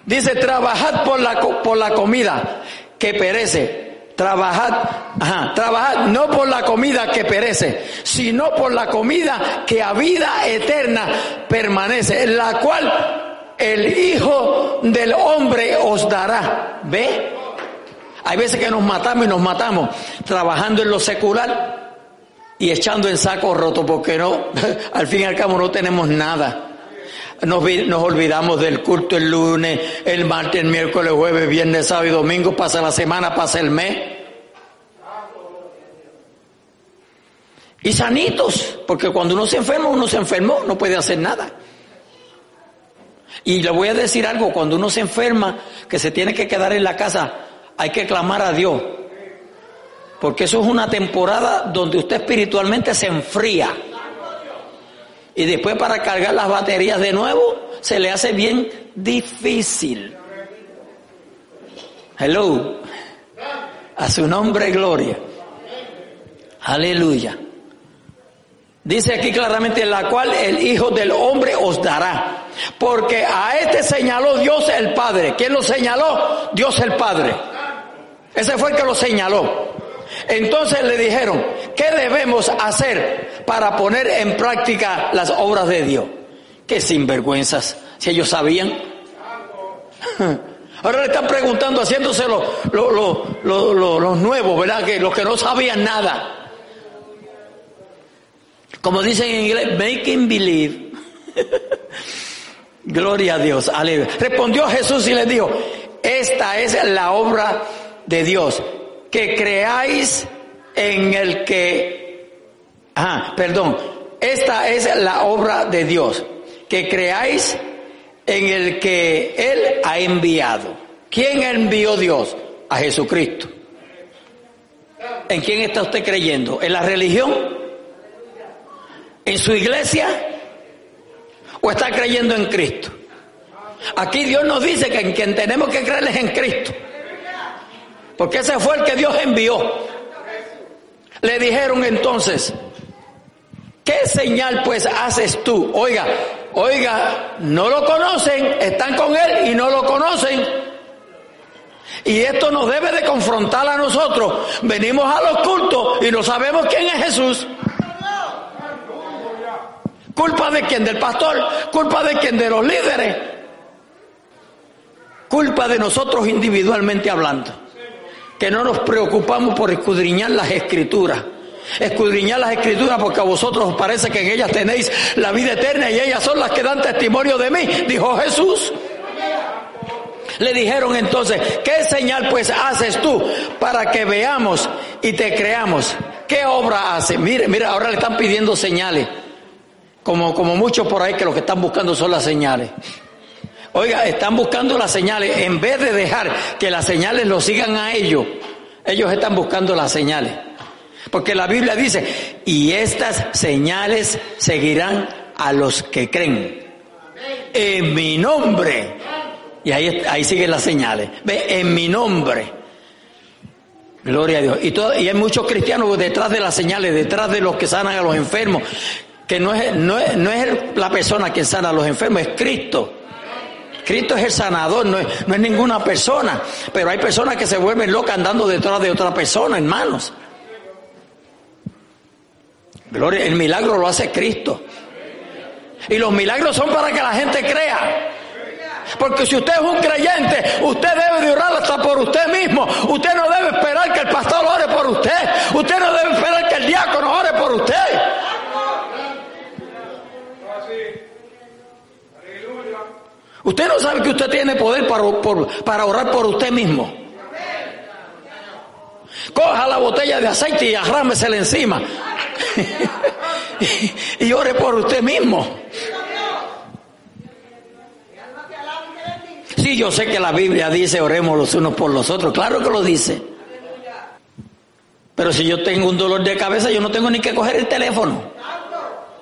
Dice, trabajad por la, por la comida que perece. Trabajad, ajá, trabajad no por la comida que perece, sino por la comida que a vida eterna permanece, la cual el Hijo del Hombre os dará. ¿Ve? Hay veces que nos matamos y nos matamos trabajando en lo secular y echando en saco roto porque no, al fin y al cabo no tenemos nada. Nos, olvidamos del culto el lunes, el martes, el miércoles, jueves, viernes, sábado y domingo, pasa la semana, pasa el mes. Y sanitos, porque cuando uno se enferma, uno se enfermó, no puede hacer nada. Y le voy a decir algo, cuando uno se enferma, que se tiene que quedar en la casa, hay que clamar a Dios. Porque eso es una temporada donde usted espiritualmente se enfría. Y después para cargar las baterías de nuevo se le hace bien difícil. Hello. A su nombre gloria. Aleluya. Dice aquí claramente la cual el Hijo del Hombre os dará. Porque a este señaló Dios el Padre. ¿Quién lo señaló? Dios el Padre. Ese fue el que lo señaló. Entonces le dijeron, ¿qué debemos hacer para poner en práctica las obras de Dios? Qué sinvergüenzas, si ellos sabían. Ahora le están preguntando, haciéndose los, los, nuevos, ¿verdad? Que los que no sabían nada. Como dicen en inglés, making believe. Gloria a Dios, aleluya. Respondió Jesús y les dijo, esta es la obra de Dios, que creáis en el que, ah, perdón, esta es la obra de Dios, que creáis en el que Él ha enviado. ¿Quién envió Dios? A Jesucristo. ¿En quién está usted creyendo? ¿En la religión? ¿En su iglesia? ¿O está creyendo en Cristo? Aquí Dios nos dice que en quien tenemos que creer es en Cristo. Porque ese fue el que Dios envió. Le dijeron entonces, ¿qué señal pues haces tú? Oiga, oiga, no lo conocen, están con él y no lo conocen. Y esto nos debe de confrontar a nosotros. Venimos a los cultos y no sabemos quién es Jesús. ¿Culpa de quién? Del pastor. ¿Culpa de quién? De los líderes. Culpa de nosotros individualmente hablando que no nos preocupamos por escudriñar las escrituras. Escudriñar las escrituras porque a vosotros os parece que en ellas tenéis la vida eterna y ellas son las que dan testimonio de mí, dijo Jesús. Le dijeron entonces, ¿qué señal pues haces tú para que veamos y te creamos? ¿Qué obra hace? Mire, mire, ahora le están pidiendo señales. Como, como muchos por ahí que lo que están buscando son las señales. Oiga, están buscando las señales. En vez de dejar que las señales lo sigan a ellos, ellos están buscando las señales. Porque la Biblia dice, y estas señales seguirán a los que creen. En mi nombre. Y ahí, ahí siguen las señales. Ve, en mi nombre. Gloria a Dios. Y, todo, y hay muchos cristianos detrás de las señales, detrás de los que sanan a los enfermos, que no es, no es, no es la persona que sana a los enfermos, es Cristo. Cristo es el sanador, no es, ninguna persona. Pero hay personas que se vuelven locas andando detrás de otra persona, hermanos. Gloria, el milagro lo hace Cristo. Y los milagros son para que la gente crea. Porque si usted es un creyente, usted debe de orar hasta por usted mismo. Usted no debe esperar que el pastor ore por usted. Usted no debe esperar que el diácono ore por usted. Usted no sabe que usted tiene poder para, para orar por usted mismo. Coja la botella de aceite y arrámesela encima. y, ore por usted mismo. Sí, yo sé que la Biblia dice oremos los unos por los otros. Claro que lo dice. Pero si yo tengo un dolor de cabeza, yo no tengo ni que coger el teléfono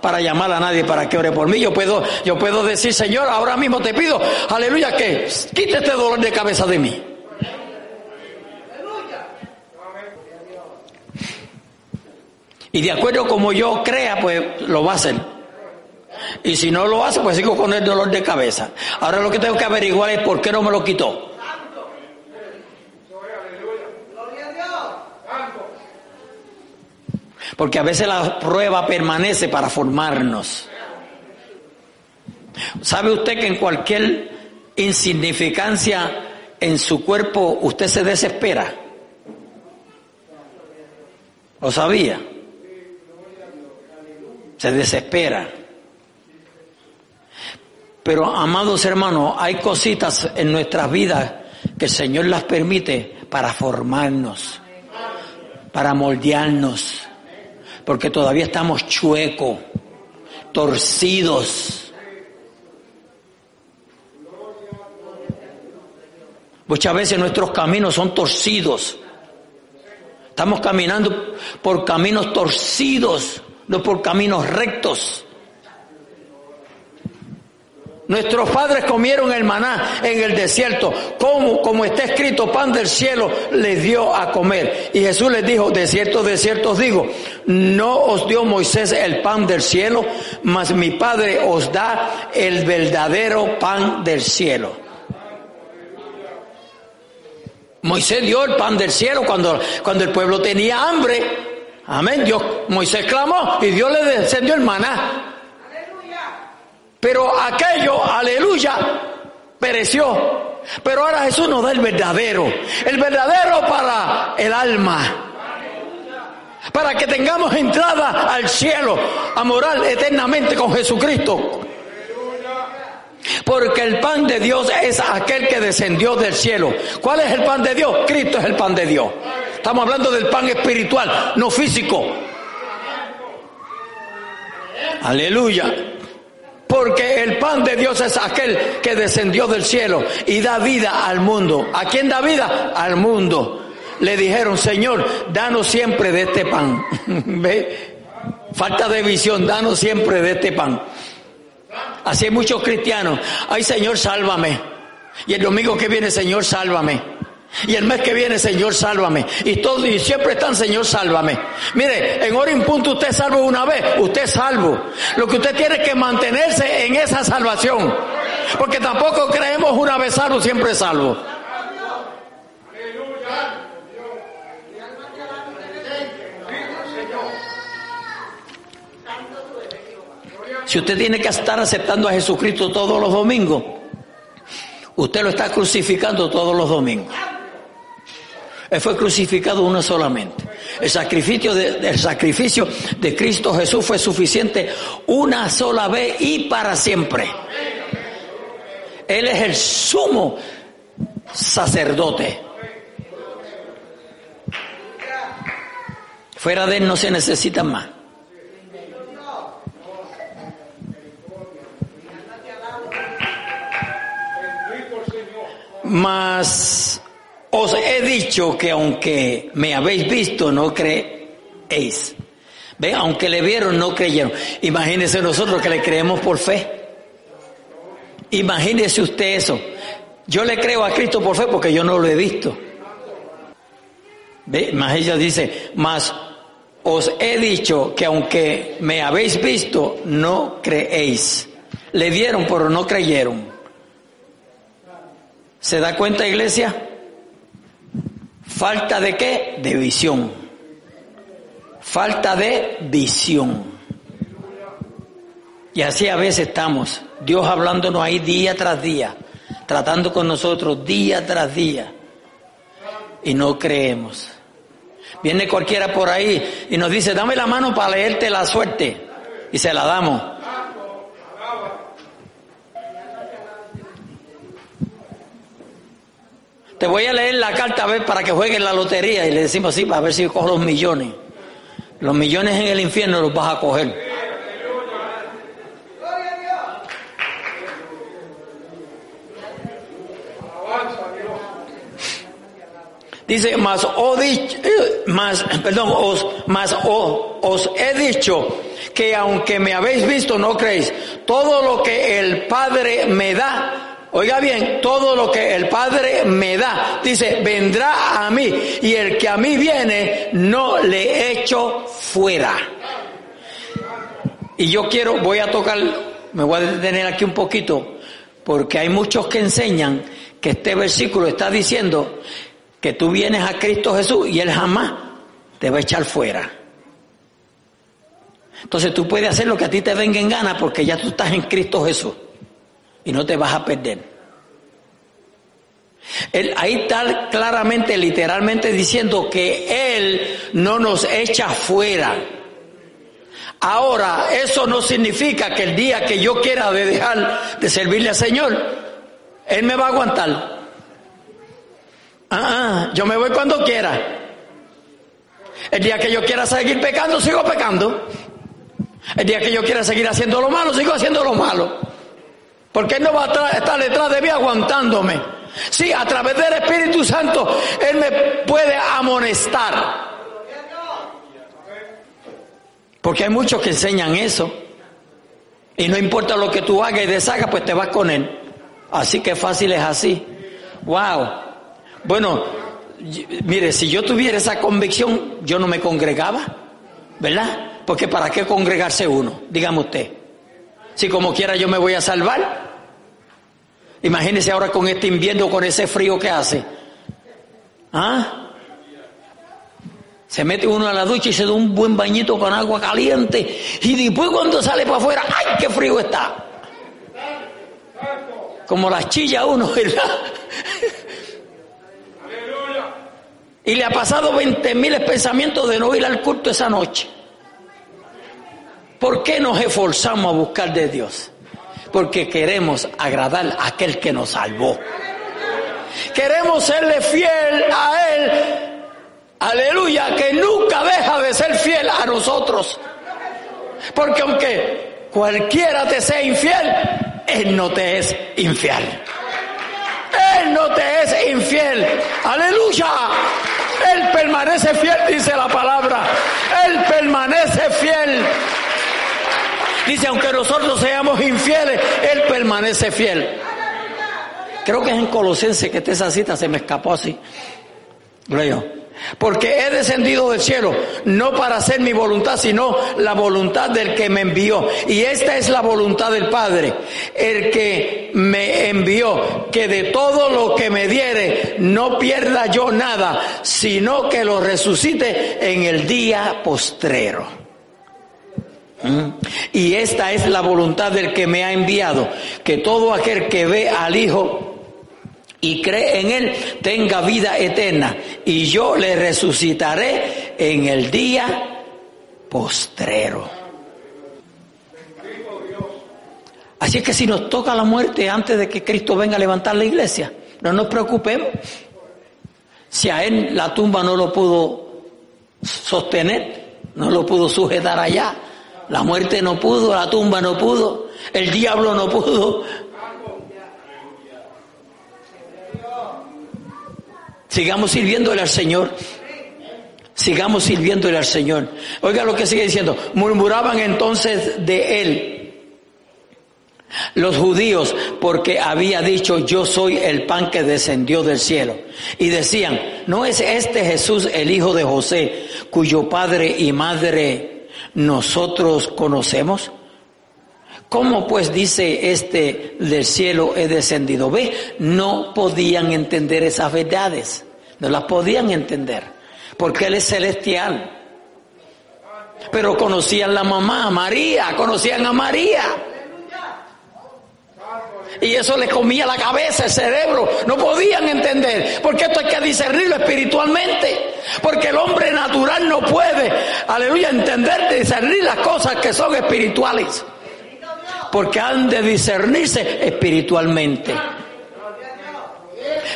para llamar a nadie para que ore por mí. Yo puedo, yo puedo decir, Señor, ahora mismo te pido, aleluya, que quite este dolor de cabeza de mí. Y de acuerdo como yo crea, pues lo va a hacer. Y si no lo hace, pues sigo con el dolor de cabeza. Ahora lo que tengo que averiguar es por qué no me lo quitó. Porque a veces la prueba permanece para formarnos. ¿Sabe usted que en cualquier insignificancia en su cuerpo usted se desespera? ¿Lo sabía? Se desespera. Pero, amados hermanos, hay cositas en nuestras vidas que el Señor las permite para formarnos, para moldearnos, porque todavía estamos chuecos, torcidos. Muchas veces nuestros caminos son torcidos. Estamos caminando por caminos torcidos, no por caminos rectos. Nuestros padres comieron el maná en el desierto, como, como está escrito, pan del cielo les dio a comer. Y Jesús les dijo, de cierto, de cierto os digo, no os dio Moisés el pan del cielo, mas mi Padre os da el verdadero pan del cielo. Moisés dio el pan del cielo cuando, cuando el pueblo tenía hambre. Amén. Dios, Moisés clamó y Dios le descendió el maná. Pero aquello, aleluya, pereció. Pero ahora Jesús nos da el verdadero. El verdadero para el alma. Para que tengamos entrada al cielo, a morar eternamente con Jesucristo. Porque el pan de Dios es aquel que descendió del cielo. ¿Cuál es el pan de Dios? Cristo es el pan de Dios. Estamos hablando del pan espiritual, no físico. Aleluya. Porque el pan de Dios es aquel que descendió del cielo y da vida al mundo. ¿A quién da vida? Al mundo. Le dijeron, Señor, danos siempre de este pan. ¿Ve? Falta de visión, danos siempre de este pan. Así hay muchos cristianos. Ay, Señor, sálvame. Y el domingo que viene, Señor, sálvame. Y el mes que viene, Señor, sálvame. Y todos, y siempre están, Señor, sálvame. Mire, en hora punto usted salvo una vez, usted es salvo. Lo que usted tiene que mantenerse en esa salvación. Porque tampoco creemos una vez salvo, siempre salvo. Si usted tiene que estar aceptando a Jesucristo todos los domingos, usted lo está crucificando todos los domingos. Fue crucificado una solamente. El sacrificio, de, sacrificio de Cristo Jesús fue suficiente una sola vez y para siempre. Él es el sumo sacerdote. Fuera de él no se necesita más. Mas os he dicho que aunque me habéis visto, no creéis. ¿Ve? Aunque le vieron, no creyeron. Imagínese nosotros que le creemos por fe. Imagínese usted eso. Yo le creo a Cristo por fe porque yo no lo he visto. ¿Ve? Más ella dice, mas os he dicho que aunque me habéis visto, no creéis. Le dieron, pero no creyeron. ¿Se da cuenta, iglesia? Falta de qué? De visión. Falta de visión. Y así a veces estamos, Dios hablándonos ahí día tras día, tratando con nosotros día tras día. Y no creemos. Viene cualquiera por ahí y nos dice, dame la mano para leerte la suerte. Y se la damos. Te voy a leer la carta a ver para que jueguen la lotería y le decimos sí, para ver si cojo los millones. Los millones en el infierno los vas a coger. Dice, más o dicho, eh, perdón, os, más o, os he dicho que aunque me habéis visto no creéis. Todo lo que el Padre me da, Oiga bien, todo lo que el Padre me da, dice, vendrá a mí y el que a mí viene no le echo fuera. Y yo quiero, voy a tocar me voy a detener aquí un poquito, porque hay muchos que enseñan que este versículo está diciendo que tú vienes a Cristo Jesús y Él jamás te va a echar fuera. Entonces tú puedes hacer lo que a ti te venga en gana porque ya tú estás en Cristo Jesús y no te vas a perder. Él, ahí está claramente, literalmente diciendo que Él no nos echa fuera. Ahora, eso no significa que el día que yo quiera de dejar de servirle al Señor, Él me va a aguantar. Ah, ah, yo me voy cuando quiera. El día que yo quiera seguir pecando, sigo pecando. El día que yo quiera seguir haciendo lo malo, sigo haciendo lo malo. Porque Él no va a estar detrás de mí aguantándome. Sí, a través del Espíritu Santo Él me puede amonestar. Porque hay muchos que enseñan eso. Y no importa lo que tú hagas y deshagas, pues te vas con Él. Así que fácil es así. Wow. Bueno, mire, si yo tuviera esa convicción, yo no me congregaba, ¿verdad? Porque ¿para qué congregarse uno? Dígame usted. Si como quiera yo me voy a salvar, Imagínese ahora con este invierno, con ese frío que hace. ¿Ah? Se mete uno a la ducha y se da un buen bañito con agua caliente. Y después cuando sale para afuera, ¡ay, qué frío está! Como la chilla uno, ¿verdad? Y le ha pasado 20 mil pensamientos de no ir al culto esa noche. ¿Por qué nos esforzamos a buscar de Dios? porque queremos agradar a aquel que nos salvó. Queremos serle fiel a Él. Aleluya, que nunca deja de ser fiel a nosotros. Porque aunque cualquiera te sea infiel, Él no te es infiel. Él no te es infiel. Aleluya. Él permanece fiel, dice la palabra. Él permanece fiel. Dice, aunque nosotros seamos infieles, Él permanece fiel. Creo que es en Colosense que está esa cita, se me escapó así. Leo. Porque he descendido del cielo, no para hacer mi voluntad, sino la voluntad del que me envió. Y esta es la voluntad del Padre, el que me envió, que de todo lo que me diere no pierda yo nada, sino que lo resucite en el día postrero. Y esta es la voluntad del que me ha enviado, que todo aquel que ve al Hijo y cree en Él tenga vida eterna, y yo le resucitaré en el día postrero. Así que si nos toca la muerte antes de que Cristo venga a levantar la iglesia, no nos preocupemos. Si a Él la tumba no lo pudo sostener, no lo pudo sujetar allá, la muerte no pudo, la tumba no pudo, el diablo no pudo. Sigamos sirviéndole al Señor. Sigamos sirviéndole al Señor. Oiga lo que sigue diciendo. Murmuraban entonces de él los judíos porque había dicho yo soy el pan que descendió del cielo. Y decían, ¿no es este Jesús el hijo de José cuyo padre y madre nosotros conocemos? ¿Cómo pues dice este del cielo he descendido? Ve, no podían entender esas verdades, no las podían entender, porque Él es celestial. Pero conocían la mamá, María, conocían a María. Y eso les comía la cabeza, el cerebro. No podían entender. Porque esto hay que discernirlo espiritualmente. Porque el hombre natural no puede, aleluya, entender, discernir las cosas que son espirituales. Porque han de discernirse espiritualmente.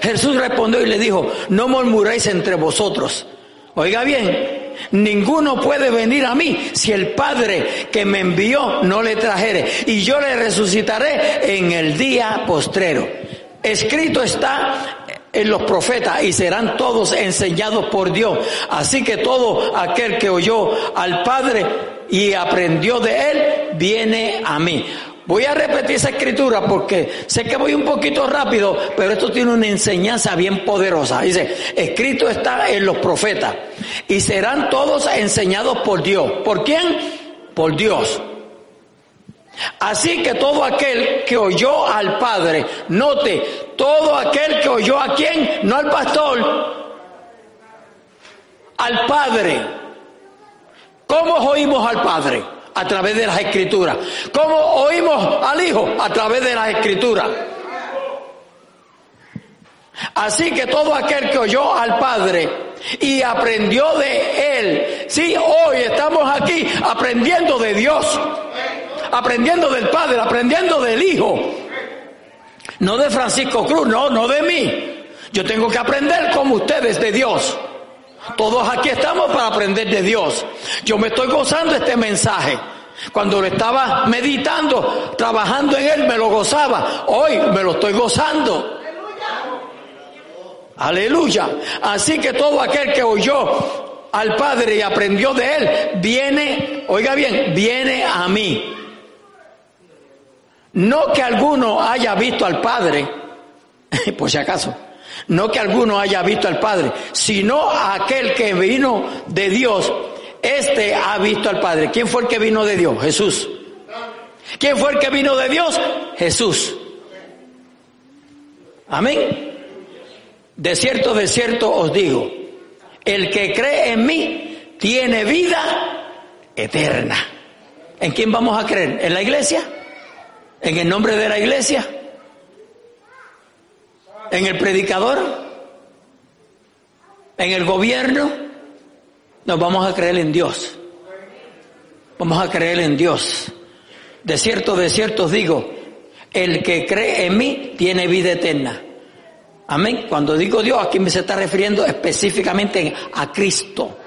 Jesús respondió y le dijo, no murmuréis entre vosotros. Oiga bien, Ninguno puede venir a mí si el Padre que me envió no le trajere. Y yo le resucitaré en el día postrero. Escrito está en los profetas y serán todos enseñados por Dios. Así que todo aquel que oyó al Padre y aprendió de él, viene a mí. Voy a repetir esa escritura porque sé que voy un poquito rápido, pero esto tiene una enseñanza bien poderosa. Dice, escrito está en los profetas y serán todos enseñados por Dios. ¿Por quién? Por Dios. Así que todo aquel que oyó al Padre, note, todo aquel que oyó a quién, no al pastor, al Padre. ¿Cómo oímos al Padre? A través de las escrituras. ¿Cómo oímos al Hijo? A través de las escrituras. Así que todo aquel que oyó al Padre y aprendió de Él, sí, hoy estamos aquí aprendiendo de Dios, aprendiendo del Padre, aprendiendo del Hijo, no de Francisco Cruz, no, no de mí. Yo tengo que aprender como ustedes de Dios. Todos aquí estamos para aprender de Dios. Yo me estoy gozando este mensaje. Cuando lo estaba meditando, trabajando en él, me lo gozaba. Hoy me lo estoy gozando. Aleluya. Así que todo aquel que oyó al Padre y aprendió de Él, viene, oiga bien, viene a mí. No que alguno haya visto al Padre, por si acaso, no que alguno haya visto al Padre, sino aquel que vino de Dios, este ha visto al Padre. ¿Quién fue el que vino de Dios? Jesús. ¿Quién fue el que vino de Dios? Jesús. Amén. De cierto, de cierto os digo, el que cree en mí tiene vida eterna. ¿En quién vamos a creer? ¿En la iglesia? ¿En el nombre de la iglesia? ¿En el predicador? ¿En el gobierno? Nos vamos a creer en Dios. Vamos a creer en Dios. De cierto, de cierto digo, el que cree en mí tiene vida eterna. Amén. Cuando digo Dios, aquí me se está refiriendo específicamente a Cristo.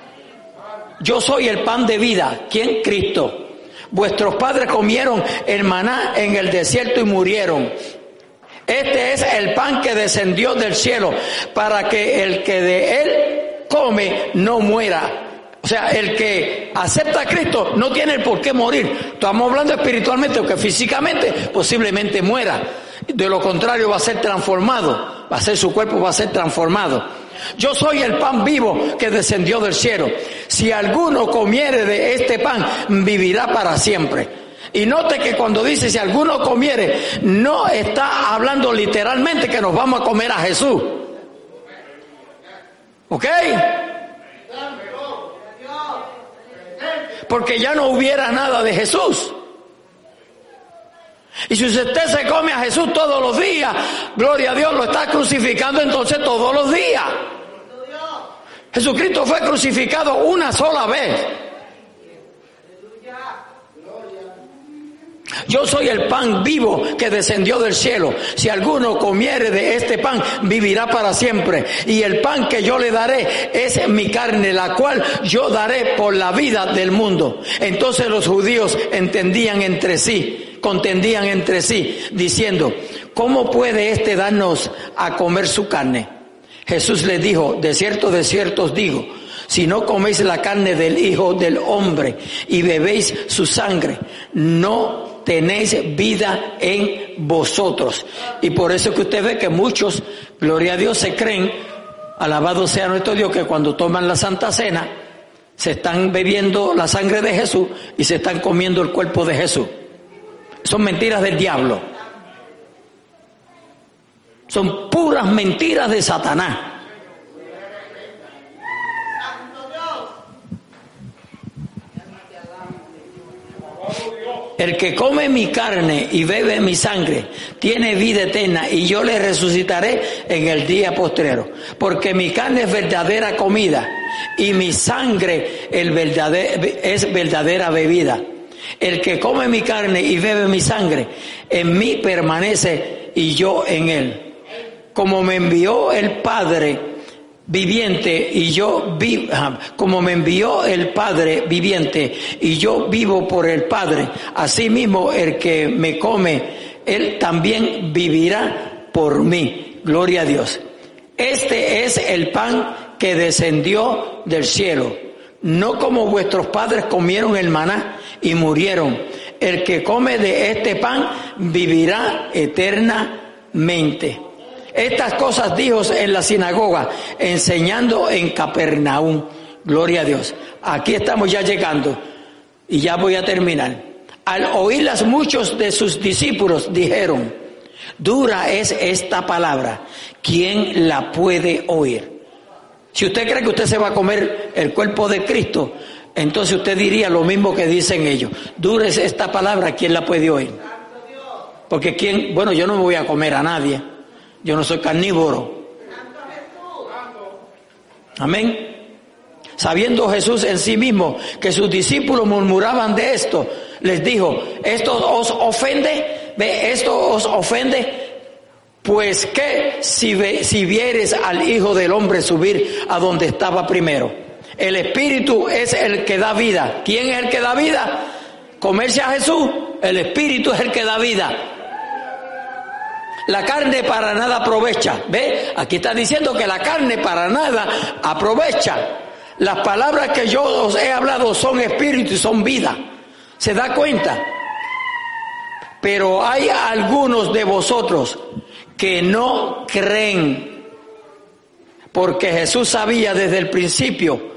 Yo soy el pan de vida. ¿Quién? Cristo. Vuestros padres comieron el maná en el desierto y murieron. Este es el pan que descendió del cielo para que el que de él come no muera. O sea, el que acepta a Cristo no tiene por qué morir. Estamos hablando espiritualmente, o que físicamente posiblemente muera. De lo contrario va a ser transformado, va a ser su cuerpo, va a ser transformado. Yo soy el pan vivo que descendió del cielo. Si alguno comiere de este pan, vivirá para siempre. Y note que cuando dice si alguno comiere, no está hablando literalmente que nos vamos a comer a Jesús. ¿Ok? Porque ya no hubiera nada de Jesús. Y si usted se come a Jesús todos los días, gloria a Dios, lo está crucificando entonces todos los días. Jesucristo fue crucificado una sola vez. Yo soy el pan vivo que descendió del cielo. Si alguno comiere de este pan, vivirá para siempre. Y el pan que yo le daré es mi carne, la cual yo daré por la vida del mundo. Entonces los judíos entendían entre sí, contendían entre sí, diciendo, ¿cómo puede este darnos a comer su carne? Jesús les dijo, de cierto, de cierto os digo, si no coméis la carne del Hijo del Hombre y bebéis su sangre, no tenéis vida en vosotros. Y por eso que usted ve que muchos, gloria a Dios, se creen, alabado sea nuestro Dios, que cuando toman la Santa Cena, se están bebiendo la sangre de Jesús y se están comiendo el cuerpo de Jesús. Son mentiras del diablo. Son puras mentiras de Satanás. El que come mi carne y bebe mi sangre tiene vida eterna y yo le resucitaré en el día postrero. Porque mi carne es verdadera comida y mi sangre es verdadera bebida. El que come mi carne y bebe mi sangre, en mí permanece y yo en él. Como me envió el Padre, viviente y yo vivo, como me envió el Padre viviente y yo vivo por el Padre, asimismo el que me come, él también vivirá por mí. Gloria a Dios. Este es el pan que descendió del cielo, no como vuestros padres comieron el maná y murieron. El que come de este pan vivirá eternamente. Estas cosas dijo en la sinagoga, enseñando en Capernaum. Gloria a Dios. Aquí estamos ya llegando y ya voy a terminar. Al oírlas muchos de sus discípulos dijeron, dura es esta palabra, ¿quién la puede oír? Si usted cree que usted se va a comer el cuerpo de Cristo, entonces usted diría lo mismo que dicen ellos. Dura es esta palabra, ¿quién la puede oír? Porque quién, bueno, yo no me voy a comer a nadie. Yo no soy carnívoro. Amén. Sabiendo Jesús en sí mismo que sus discípulos murmuraban de esto, les dijo, ¿esto os ofende? ¿Ve? ¿Esto os ofende? Pues que si, si vieres al Hijo del Hombre subir a donde estaba primero. El Espíritu es el que da vida. ¿Quién es el que da vida? Comerse a Jesús. El Espíritu es el que da vida. La carne para nada aprovecha. ¿Ve? Aquí está diciendo que la carne para nada aprovecha. Las palabras que yo os he hablado son espíritu y son vida. ¿Se da cuenta? Pero hay algunos de vosotros que no creen. Porque Jesús sabía desde el principio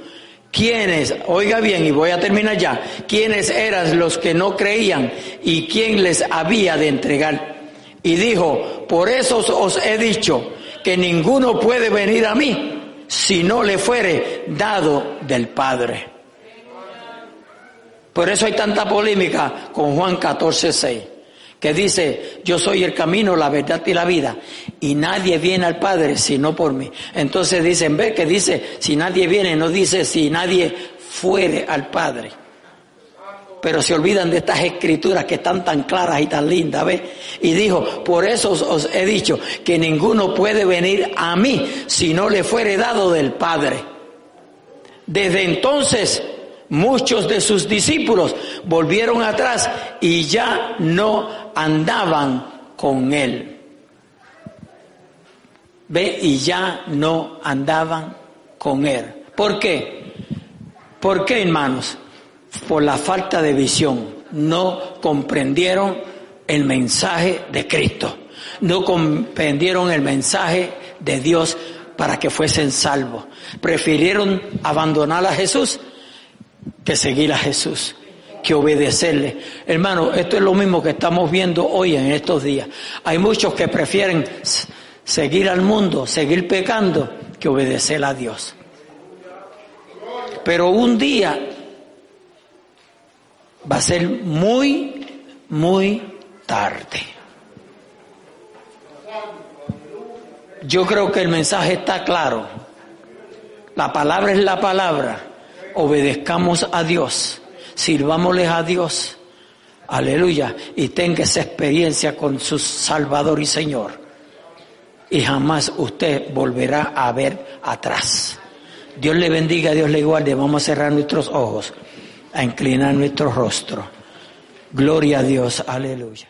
quiénes, oiga bien y voy a terminar ya, quiénes eran los que no creían y quién les había de entregar. Y dijo, por eso os he dicho que ninguno puede venir a mí si no le fuere dado del Padre. Por eso hay tanta polémica con Juan 14, 6, que dice, yo soy el camino, la verdad y la vida, y nadie viene al Padre sino por mí. Entonces dicen, ve que dice, si nadie viene, no dice si nadie fuere al Padre pero se olvidan de estas escrituras que están tan claras y tan lindas, ¿ves? Y dijo, por eso os, he dicho que ninguno puede venir a mí si no le fuere dado del Padre. Desde entonces muchos de sus discípulos volvieron atrás y ya no andaban con él. ¿Ve? Y ya no andaban con él. ¿Por qué? ¿Por qué, hermanos? Por la falta de visión, no comprendieron el mensaje de Cristo, no comprendieron el mensaje de Dios para que fuesen salvos. Prefirieron abandonar a Jesús que seguir a Jesús, que obedecerle. Hermano, esto es lo mismo que estamos viendo hoy en estos días. Hay muchos que prefieren seguir al mundo, seguir pecando, que obedecer a Dios. Pero un día va a ser muy, muy tarde. Yo creo que el mensaje está claro. La palabra es la palabra. Obedezcamos a Dios. Sirvámosles a Dios. Aleluya. Y tenga esa experiencia con su Salvador y Señor. Y jamás usted volverá a ver atrás. Dios le bendiga, Dios le guarde. Vamos a cerrar nuestros ojos a inclinar nuestro rostro. Gloria a Dios, aleluya.